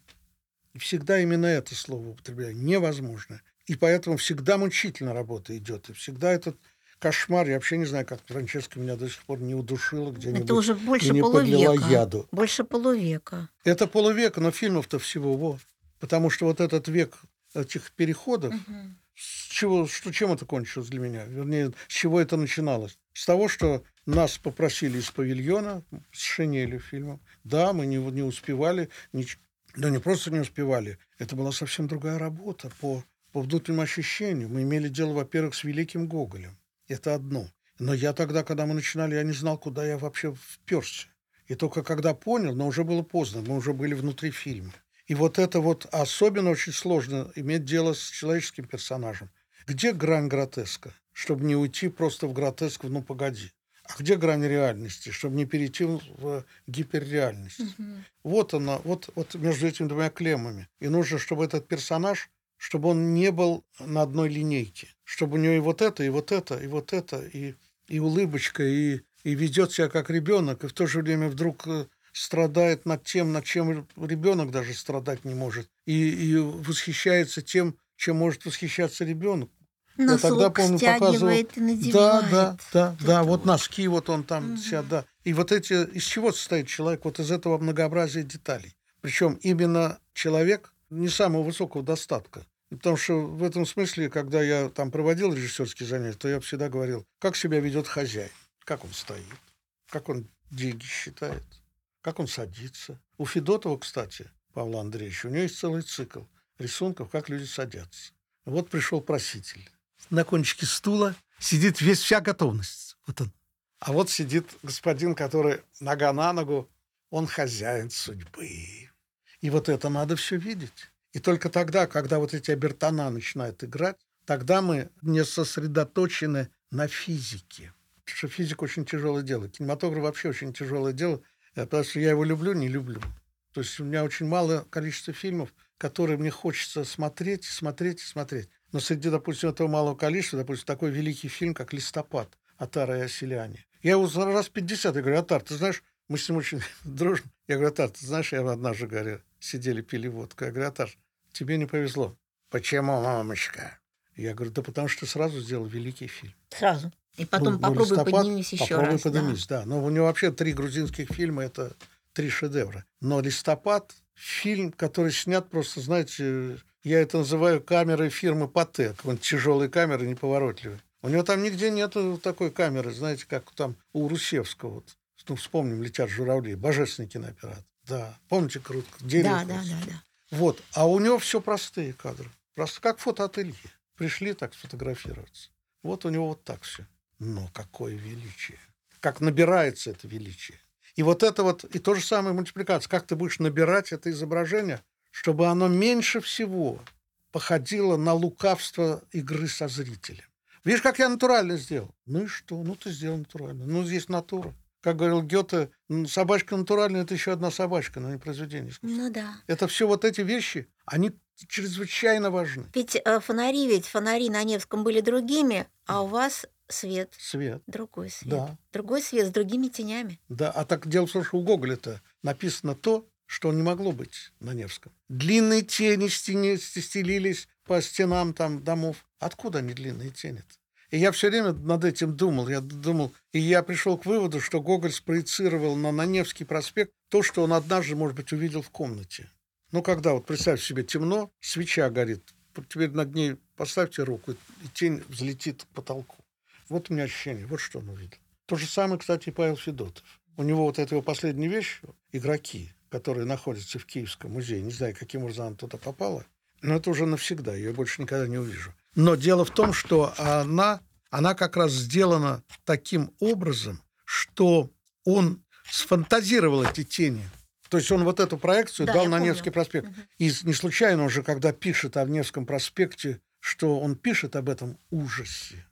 И всегда именно это слово употребляю. Невозможно. И поэтому всегда мучительно работа идет. И всегда этот кошмар. Я вообще не знаю, как Франческа меня до сих пор не удушила где-нибудь. Это уже больше не подлила полувека. яду. Больше полувека. Это полувека, но фильмов-то всего вот. Потому что вот этот век этих переходов, с чего, что, чем это кончилось для меня? Вернее, с чего это начиналось? С того, что нас попросили из павильона с шинелью фильмом. Да, мы не, не успевали, нич- да не просто не успевали, это была совсем другая работа по, по внутреннему ощущению. Мы имели дело, во-первых, с великим Гоголем. Это одно. Но я тогда, когда мы начинали, я не знал, куда я вообще вперся. И только когда понял, но уже было поздно, мы уже были внутри фильма. И вот это вот особенно очень сложно иметь дело с человеческим персонажем. Где грань гротеска, чтобы не уйти просто в гротеск, в ну погоди. А где грань реальности, чтобы не перейти в гиперреальность? Вот она, вот, вот между этими двумя клеммами. И нужно, чтобы этот персонаж, чтобы он не был на одной линейке. Чтобы у него и вот это, и вот это, и вот это, и, и улыбочка, и, и ведет себя как ребенок, и в то же время вдруг э, страдает над тем, над чем ребенок даже страдать не может. И, и восхищается тем, чем может восхищаться ребенок. Я тогда, Носок помню, стягивает и Да, надевает. да, да, Вот да, это вот носки, вот он там вся, да. И вот эти, из чего состоит человек? Вот из этого многообразия деталей. Причем именно человек не самого высокого достатка. Потому что в этом смысле, когда я там проводил режиссерские занятия, то я всегда говорил, как себя ведет хозяин. как он стоит, как он деньги считает, как он садится. У Федотова, кстати, Павла Андреевича, у него есть целый цикл рисунков, как люди садятся. Вот пришел проситель. На кончике стула сидит весь вся готовность. Вот он. А вот сидит господин, который нога на ногу, он хозяин судьбы. И вот это надо все видеть. И только тогда, когда вот эти обертона начинают играть, тогда мы не сосредоточены на физике. Потому что физика очень тяжелое дело. Кинематограф вообще очень тяжелое дело, э, потому что я его люблю, не люблю. То есть у меня очень мало количество фильмов, которые мне хочется смотреть, смотреть смотреть. Но среди, допустим, этого малого количества, допустим, такой великий фильм, как «Листопад» Атара и Оселяне. Я его раз 50, я говорю, Атар, ты знаешь, мы с ним очень дружим. Я говорю, Атар, ты знаешь, я однажды, говорю, сидели, пили водку. Я говорю, Атар, тебе не повезло. Почему, мамочка? Я говорю, да потому что сразу сделал великий фильм. Сразу. И потом Ну, попробуй «Листопад», поднимись еще попробуй раз. да. поднимись, да. Но у него вообще три грузинских фильма – это три шедевра. Но «Листопад» – фильм, который снят просто, знаете, я это называю камерой фирмы Патек. Он тяжелые камеры, неповоротливые. У него там нигде нету такой камеры, знаете, как там у Русевского. Вот. Ну, вспомним «Летят журавли». Божественный кинооператор. Да. Помните, круто? Дерево Да, да, да, да. Вот. А у него все простые кадры. Просто как фотоателье. Пришли так сфотографироваться. Вот у него вот так все. Но какое величие. Как набирается это величие. И вот это вот, и то же самое мультипликация. Как ты будешь набирать это изображение, чтобы оно меньше всего походило на лукавство игры со зрителем. Видишь, как я натурально сделал? Ну и что? Ну, ты сделал натурально. Ну, здесь натура. Как говорил Гёте, «М, собачка натуральная – это еще одна собачка, но не произведение искусства. Ну да. Это все вот эти вещи, они чрезвычайно важны. Ведь э, фонари, ведь фонари на Невском были другими, а у вас свет Свет. другой свет. Да. Другой свет с другими тенями. Да, а так дело в том, что у Гоголя-то написано то, что не могло быть на Невском. Длинные тени стене- стелились по стенам там домов. Откуда они длинные тени -то? И я все время над этим думал. Я думал, и я пришел к выводу, что Гоголь спроецировал на, на Невский проспект то, что он однажды, может быть, увидел в комнате. Ну, когда вот представь себе темно, свеча горит, теперь над ней поставьте руку, и тень взлетит к потолку. Вот у меня ощущение, вот что он увидел. То же самое, кстати, и Павел Федотов. У него вот эта его последняя вещь, игроки, которые находятся в Киевском музее, не знаю, каким образом она туда попала, но это уже навсегда, я ее больше никогда не увижу. Но дело в том, что она, она как раз сделана таким образом, что он сфантазировал эти тени. То есть он вот эту проекцию Да, дал на помню. Невский проспект. И не случайно уже, когда пишет о Невском проспекте, что он пишет об этом ужасе.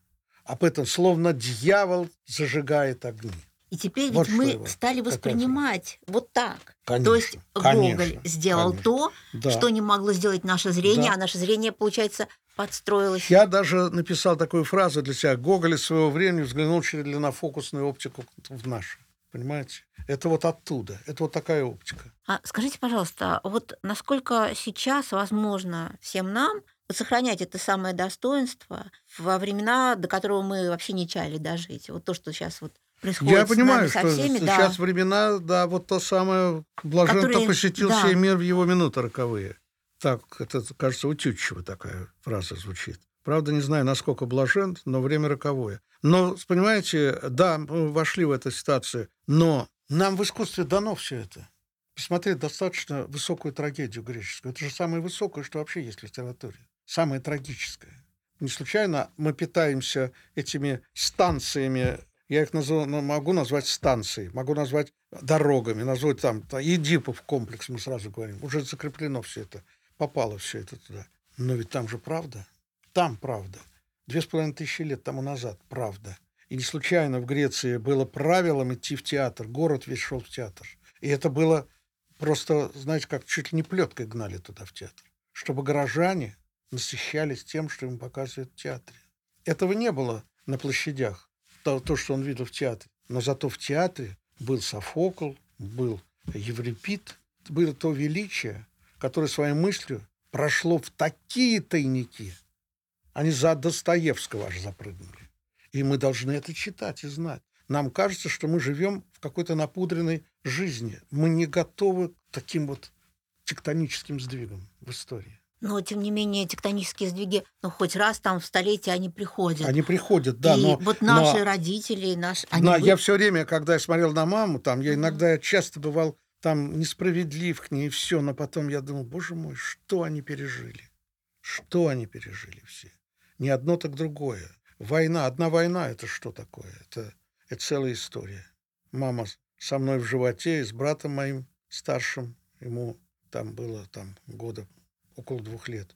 Об этом, словно дьявол зажигает огни. И теперь Вот ведь мы его стали воспринимать вот так. Конечно, То есть конечно, Гоголь сделал конечно. то, Да. что не могло сделать наше зрение, Да. а наше зрение, получается, подстроилось. Я даже написал такую фразу для себя. Гоголь своего времени взглянул через длиннофокусную оптику в нашу. Понимаете? Это вот оттуда. Это вот такая оптика. А скажите, пожалуйста, вот насколько сейчас возможно всем нам сохранять это самое достоинство во времена, до которого мы вообще не чаяли дожить? Вот то, что сейчас вот происходит Я понимаю, что всеми, да. сейчас времена, да, вот то самое блажен, Которые- посетил да. сей мир в его минуты роковые. Так, это, кажется, у такая фраза звучит. Правда, не знаю, насколько блажен, но время роковое. Но, понимаете, да, мы вошли в эту ситуацию, но нам в искусстве дано все это. Посмотреть достаточно высокую трагедию греческую. Это же самое высокое, что вообще есть в литературе. Самое трагическое. Не случайно мы питаемся этими станциями, я их назову, ну, могу назвать станцией, могу назвать дорогами, назвать там, та- Эдипов комплекс, мы сразу говорим. Уже закреплено все это, попало все это туда. Но ведь там же правда. Там правда. Две с половиной тысячи лет тому назад правда. И не случайно в Греции было правилом идти в театр. Город весь шел в театр. И это было просто, знаете, как чуть ли не плеткой гнали туда в театр. Чтобы горожане насыщались тем, что им показывают в театре. Этого не было на площадях, то, то, что он видел в театре. Но зато в театре был Софокл, был Еврипид, было то величие, которое своей мыслью прошло в такие тайники. Они за Достоевского аж запрыгнули. И мы должны это читать и знать. Нам кажется, что мы живем в какой-то напудренной жизни. Мы не готовы к таким вот тектоническим сдвигам в истории. Но, тем не менее, тектонические сдвиги, ну, хоть раз там в столетие они приходят. Они приходят, да, и но... вот наши но- родители, наши... они но вы- я все время, когда я смотрел на маму, там, я иногда я часто бывал там несправедлив к ней, все, но потом я думал, боже мой, что они пережили? Что они пережили все? Не одно, так другое. Война, одна война, это что такое? Это, это целая история. Мама со мной в животе и с братом моим старшим, ему там было там года около двух лет,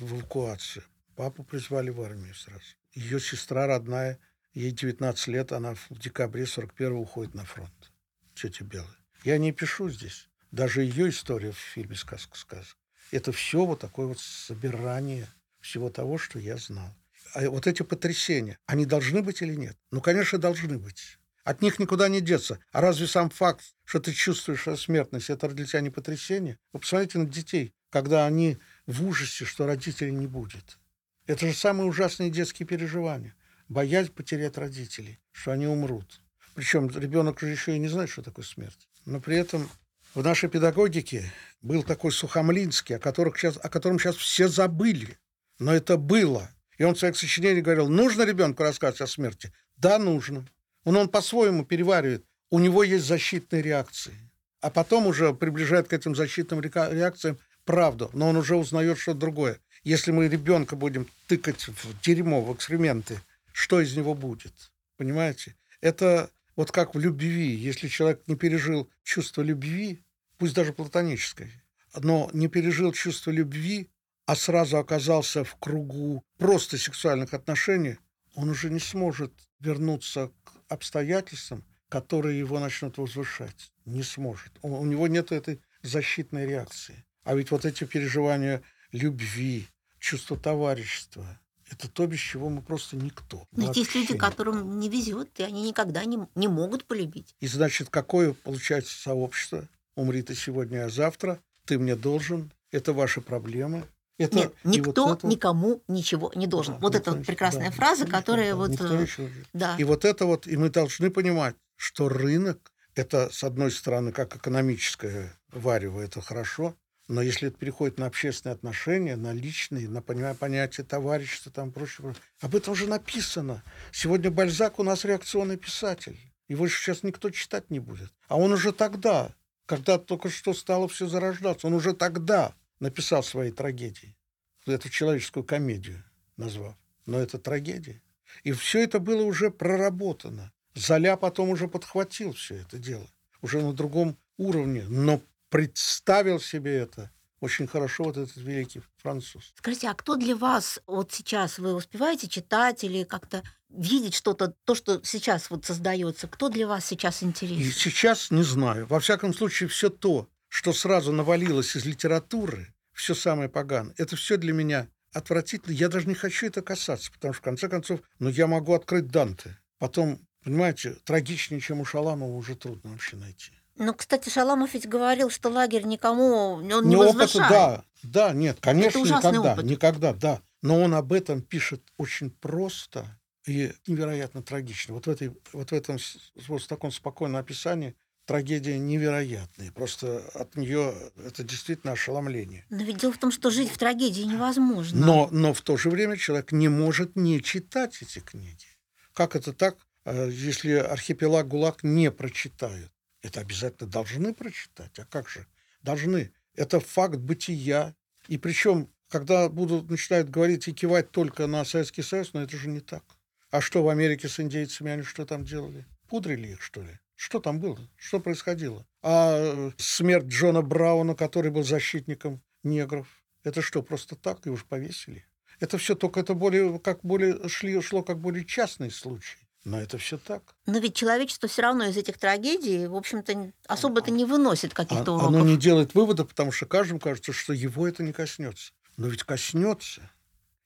в эвакуацию. Папу призвали в армию сразу. Ее сестра родная, ей 19 лет, она в декабре 41-го уходит на фронт. Тетя Белая. Я не пишу здесь. Даже ее история в фильме «Сказка сказок». Это все вот такое вот собирание всего того, что я знал. А вот эти потрясения, они должны быть или нет? Ну, конечно, должны быть. От них никуда не деться. А разве сам факт, что ты чувствуешь смертность, это для тебя не потрясение? Вы посмотрите на детей, когда они в ужасе, что родителей не будет. Это же самые ужасные детские переживания. Боязнь потерять родителей, что они умрут. Причем ребенок же еще и не знает, что такое смерть. Но при этом в нашей педагогике был такой Сухомлинский, о, которых сейчас, о котором сейчас все забыли. Но это было. И он в своих сочинениях говорил, нужно ребенку рассказывать о смерти? Да, нужно. Он, он по-своему переваривает. У него есть защитные реакции. А потом уже приближает к этим защитным реакциям правду. Но он уже узнает что-то другое. Если мы ребенка будем тыкать в дерьмо, в экскременты, что из него будет? Понимаете? Это вот как в любви. Если человек не пережил чувство любви, пусть даже платонической, но не пережил чувство любви, а сразу оказался в кругу просто сексуальных отношений, он уже не сможет вернуться к обстоятельствам, которые его начнут возвышать. Не сможет. У, него нет этой защитной реакции. А ведь вот эти переживания любви, чувство товарищества, это то, без чего мы просто никто. Но есть Вообще люди, никто. которым не везет, и они никогда не, не могут полюбить. И значит, какое получается сообщество? Умри ты сегодня, а завтра ты мне должен. Это ваши проблемы. Это, Нет, и вот никто это- никому ничего не должен. Да, вот никто это вот прекрасная да, фраза, никто которая ничего, вот... никто э, ничего. Да. И вот это вот, и мы должны понимать, что рынок, это, с одной стороны, как экономическое варево, это хорошо, но если это переходит на общественные отношения, на личные, на понятие товарищества, там прочее, об этом уже написано. Сегодня Бальзак у нас реакционный писатель. Его сейчас никто читать не будет. А он уже тогда, когда только что стало все зарождаться, он уже тогда написал свои трагедии. Эту человеческую комедию назвав. Но это трагедия. И все это было уже проработано. Золя потом уже подхватил все это дело. Уже на другом уровне. Но представил себе это очень хорошо вот этот великий француз. Скажите, а кто для вас вот сейчас вы успеваете читать или как-то видеть что-то, то, что сейчас вот создается? Кто для вас сейчас И интересен? сейчас не знаю. Во всяком случае, все то, что сразу навалилось из литературы, все самое поганое, это все для меня отвратительно. Я даже не хочу это касаться, потому что, в конце концов, ну, я могу открыть Данте. Потом, понимаете, трагичнее, чем у Шаламова, уже трудно вообще найти. Ну, кстати, Шаламов ведь говорил, что лагерь никому он не Не опыта, да, да, нет, конечно, никогда, опыт. никогда, да. Но он об этом пишет очень просто и невероятно трагично. Вот в, этой, вот в этом вот в таком спокойном описании трагедия невероятная. Просто от нее это действительно ошеломление. Но ведь дело в том, что жить в трагедии невозможно. Но, но в то же время человек не может не читать эти книги. Как это так, э, если архипелаг ГУЛАГ не прочитают? Это обязательно должны прочитать. А как же? Должны. Это факт бытия. И причем, когда будут начинают говорить и кивать только на Советский Союз, но это же не так. А что в Америке с индейцами, они что там делали? Пудрили их, что ли? Что там было? Что происходило? А э, смерть Джона Брауна, который был защитником негров, это что, просто так? Его же повесили? Это все только это более, как более, шли, шло как более частный случай. Но это все так. Но ведь человечество все равно из этих трагедий, в общем-то, особо-то не выносит А- каких-то Оно уроков. не делает вывода, потому что каждому кажется, что его это не коснется. Но ведь коснется.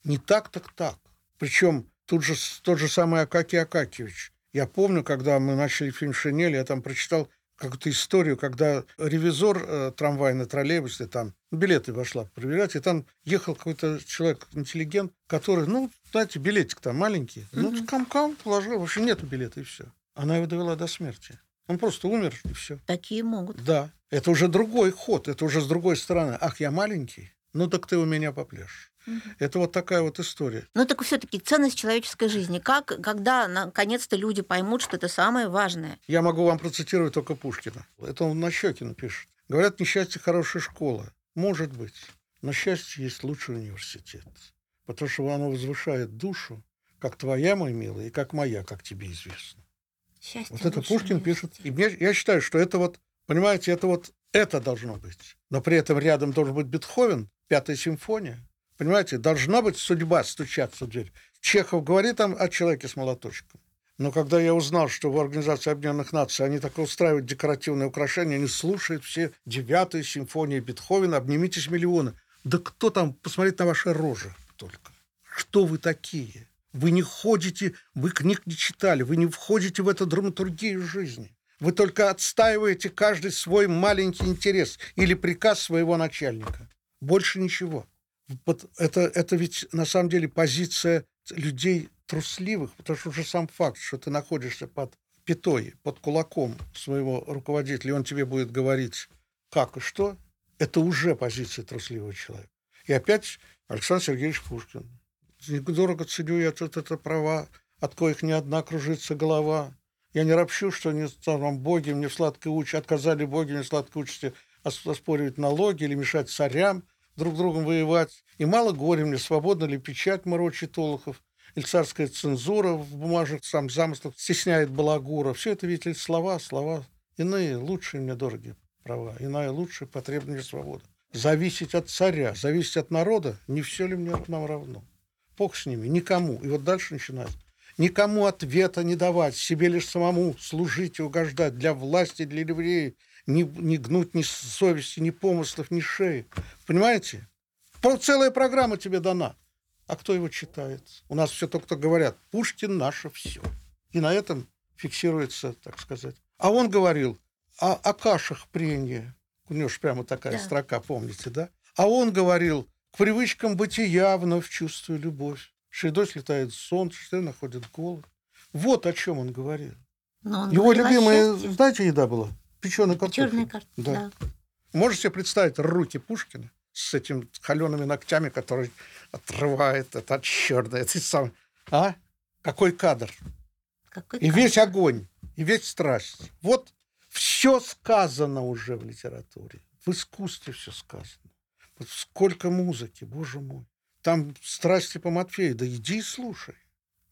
Не так, так так. Причем тут же тот же самый Акакий Акакевич. Я помню, когда мы начали фильм «Шинель», я там прочитал какую-то историю, когда ревизор э, трамвайный, троллейбусный, там билеты вошла проверять, и там ехал какой-то человек, интеллигент, который, ну, знаете, билетик там маленький, ну, Мгм. кам-кам положил, вообще нету билета, и все. Она его довела до смерти. Он просто умер, и все. Такие могут. Да, это уже другой ход, это уже с другой стороны. Ах, я маленький, Ну так ты у меня попляшь. Это вот такая вот история. Ну так все-таки ценность человеческой жизни. Как, когда наконец-то люди поймут, что это самое важное? Я могу вам процитировать только Пушкина. Это он на Щекина пишет. Говорят, несчастье хорошая школа. Может быть. Но счастье есть лучший университет. Потому что оно возвышает душу, как твоя, мой милый, и как моя, как тебе известно. Счастье Вот это Пушкин пишет. И мне- я считаю, что это вот, понимаете, это вот это должно быть. Но при этом рядом должен быть Бетховен, пятая симфония. Понимаете, должна быть судьба стучаться в дверь. Чехов говорит там о человеке с молоточком. Но когда я узнал, что в Организации Объединенных Наций они так устраивают декоративные украшения, они слушают все девятые симфонии Бетховена, обнимитесь миллионы. Да кто там посмотреть на ваши рожи только? Кто вы такие? Вы не ходите, вы книг не читали, вы не входите в эту драматургию жизни. Вы только отстаиваете каждый свой маленький интерес или приказ своего начальника. Больше ничего. Вот это, это ведь на самом деле позиция людей трусливых, потому что уже сам факт, что ты находишься под пятой, под кулаком своего руководителя, и он тебе будет говорить, как и что, это уже позиция трусливого человека. И опять Александр Сергеевич Пушкин. Дорого ценю я тут это права, от коих ни одна кружится голова. Я не ропщу, что не там, боги мне в сладкой участи, отказали боги мне в сладкой участи ос- оспоривать налоги или мешать царям друг другом воевать. И мало горе мне, свободно ли печать морочит Олухов, или царская цензура в бумажных сам замыслах стесняет балагура. Все это ведь слова, слова иные, лучшие мне дороги права, иная лучшая потребна мне свобода. Зависеть от царя, зависеть от народа, не все ли мне нам равно? Бог с ними, никому. И вот дальше начинается. Никому ответа не давать, себе лишь самому служить и угождать для власти, для евреев, не, не гнуть ни совести, ни помыслов, ни шеи. Понимаете? Целая программа тебе дана. А кто его читает? У нас все только говорят, Пушкин наше все. И на этом фиксируется, так сказать. А он говорил о, о кашах прения. У него же прямо такая Да. строка, помните, да? А он говорил, к привычкам бытия вновь чувствую любовь. Шедой слетает солнце, что находит голод. Вот о чем он говорил. Но он Его любимая, знаете, еда была? Печеный картофель. Черная карта. Да. Да. Можете себе представить руки Пушкина с этими холеными ногтями, которые отрывает это черное, это сам, а? Какой кадр? Какой И весь огонь, и весь страсть. Вот все сказано уже в литературе, в искусстве все сказано. Вот сколько музыки, боже мой. Там страсти по Матфею, да иди и слушай.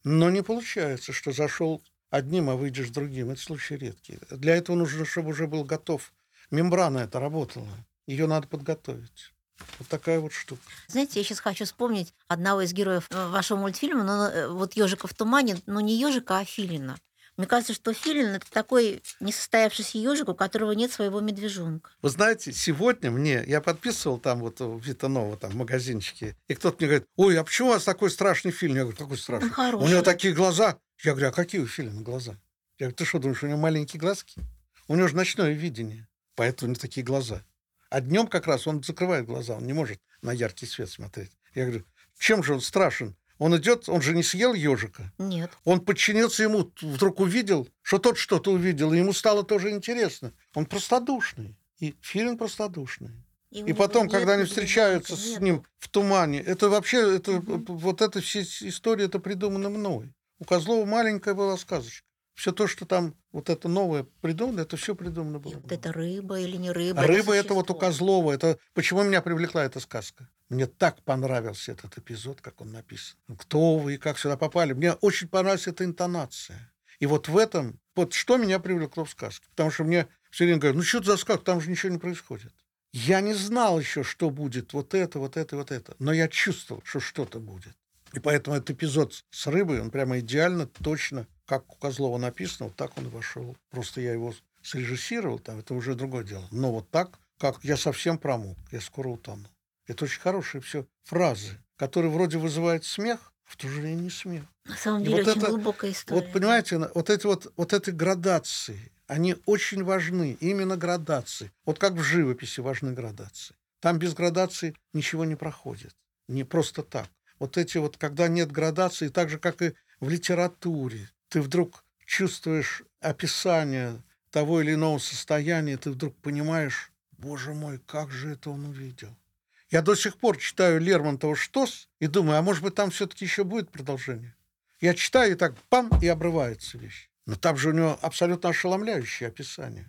Но не получается, что зашел одним, а выйдешь другим. Это случай редкий. Для этого нужно, чтобы уже был готов. Мембрана это работала. Ее надо подготовить. Вот такая вот штука. Знаете, я сейчас хочу вспомнить одного из героев э, вашего мультфильма, но э, вот ежика в тумане, но не ежика, а Филина. Мне кажется, что Филин это такой несостоявшийся ежик, у которого нет своего медвежонка. Вы знаете, сегодня мне, я подписывал там вот в Витанова, там в магазинчике, и кто-то мне говорит, ой, а почему у вас такой страшный фильм? Я говорю, какой страшный? Он. У него такие глаза. Я говорю, а какие у Филина глаза? Я говорю, ты что, думаешь, у него маленькие глазки? У него же ночное видение, поэтому у него такие глаза. А днем как раз он закрывает глаза, он не может на яркий свет смотреть. Я говорю, чем же он страшен? Он идет, он же не съел ежика. Нет. Он подчинился ему, вдруг увидел, что тот что-то увидел, и ему стало тоже интересно. Он простодушный. И Филин простодушный. И него потом, нет когда они встречаются с нет. ним в тумане, это вообще, это, Мгм. вот эта вся история, это придумана мной. У Козлова маленькая была сказочка. Все то, что там вот это новое придумано, это все придумано И было. вот это рыба или не рыба. А рыба это вот у. Козлова. Это почему меня привлекла эта сказка? Мне так понравился этот эпизод, как он написан. Кто вы и как сюда попали? Мне очень понравилась эта интонация. И вот в этом, вот что меня привлекло в сказке. Потому что мне все время говорят, ну что это за сказка, там же ничего не происходит. Я не знал еще, что будет вот это, вот это, вот это. Но я чувствовал, что что-то будет. И поэтому этот эпизод с рыбой, он прямо идеально, точно, как у Козлова написано, вот так он и вошел. Просто я его срежиссировал, там, это уже другое дело. Но вот так, как я совсем промок, я скоро утону. Это очень хорошие все фразы, которые вроде вызывают смех, а в то же время не смех. На самом И деле вот очень это- глубокая история. Вот понимаете, вот эти вот, вот эти градации, они очень важны, именно градации. Вот как в живописи важны градации. Там без градаций ничего не проходит. Не просто так. Вот эти вот, когда нет градации, так же, как и в литературе, ты вдруг чувствуешь описание того или иного состояния, ты вдруг понимаешь, боже мой, как же это он увидел. Я до сих пор читаю Лермонтова «Штос» и думаю, а может быть, там все-таки еще будет продолжение. Я читаю, и так пам, и обрывается вещь. Но там же у него абсолютно ошеломляющие описания.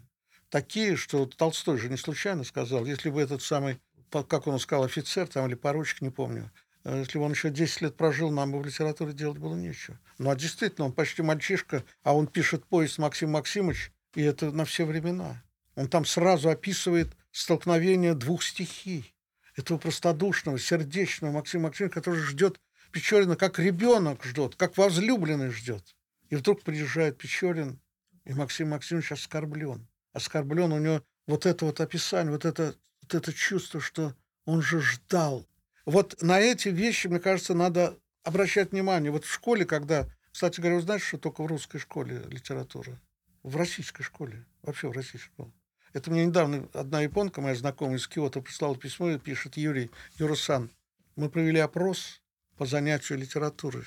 Такие, что Толстой же не случайно сказал, если бы этот самый, как он сказал, офицер там или поручик, не помню, если бы он еще 10 лет прожил, нам бы в литературе делать было нечего. Ну, а действительно, он почти мальчишка, а он пишет поезд Максим Максимович, и это на все времена. Он там сразу описывает столкновение двух стихий. Этого простодушного, сердечного Максима Максимовича, который ждет Печорина, как ребенок ждет, как возлюбленный ждет. И вдруг приезжает Печорин, и Максим Максимович оскорблен. Оскорблен у него вот это вот описание, вот это, вот это чувство, что он же ждал. Вот на эти вещи, мне кажется, надо обращать внимание. Вот в школе, когда... Кстати говоря, вы знаете, что только в русской школе литература? В российской школе. Вообще в российской школе. Это мне недавно одна японка, моя знакомая из Киота, прислала письмо и пишет Юрий Юрусан. Мы провели опрос по занятию литературой.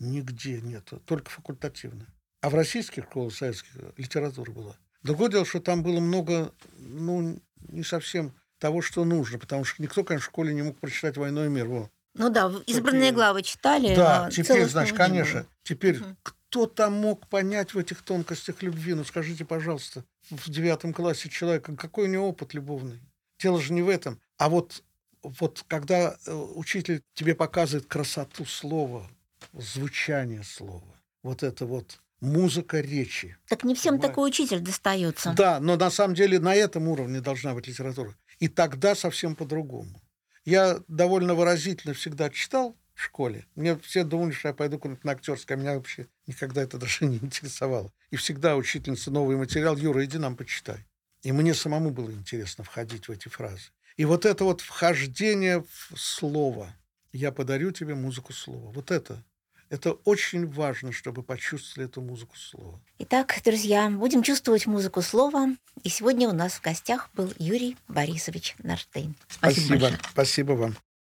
Нигде нет, только факультативно. А в российских школах советских литература была. Другое дело, что там было много, ну, не совсем того, что нужно, потому что никто, конечно, в школе не мог прочитать «Войну и мир». Во. Ну да, избранные Такие... главы читали. Да, теперь, значит, конечно, было. теперь Угу. кто там мог понять в этих тонкостях любви? Ну, скажите, пожалуйста, в девятом классе человека, какой у него опыт любовный? Дело же не в этом. А вот, вот когда э, учитель тебе показывает красоту слова, звучание слова, вот это вот музыка речи. Так не всем Понимаете? такой учитель достается. Да, но на самом деле на этом уровне должна быть литература. И тогда совсем по-другому. Я довольно выразительно всегда читал в школе. Мне все думали, что я пойду куда-нибудь на актерское. Меня вообще никогда это даже не интересовало. И всегда учительница новый материал. Юра, иди нам почитай. И мне самому было интересно входить в эти фразы. И вот это вот вхождение в слово. Я подарю тебе музыку слова. Вот это. Это очень важно, чтобы почувствовали эту музыку слова. Итак, друзья, будем чувствовать музыку слова. И сегодня у нас в гостях был Юрий Борисович Нарштейн. Спасибо, большое. Спасибо вам.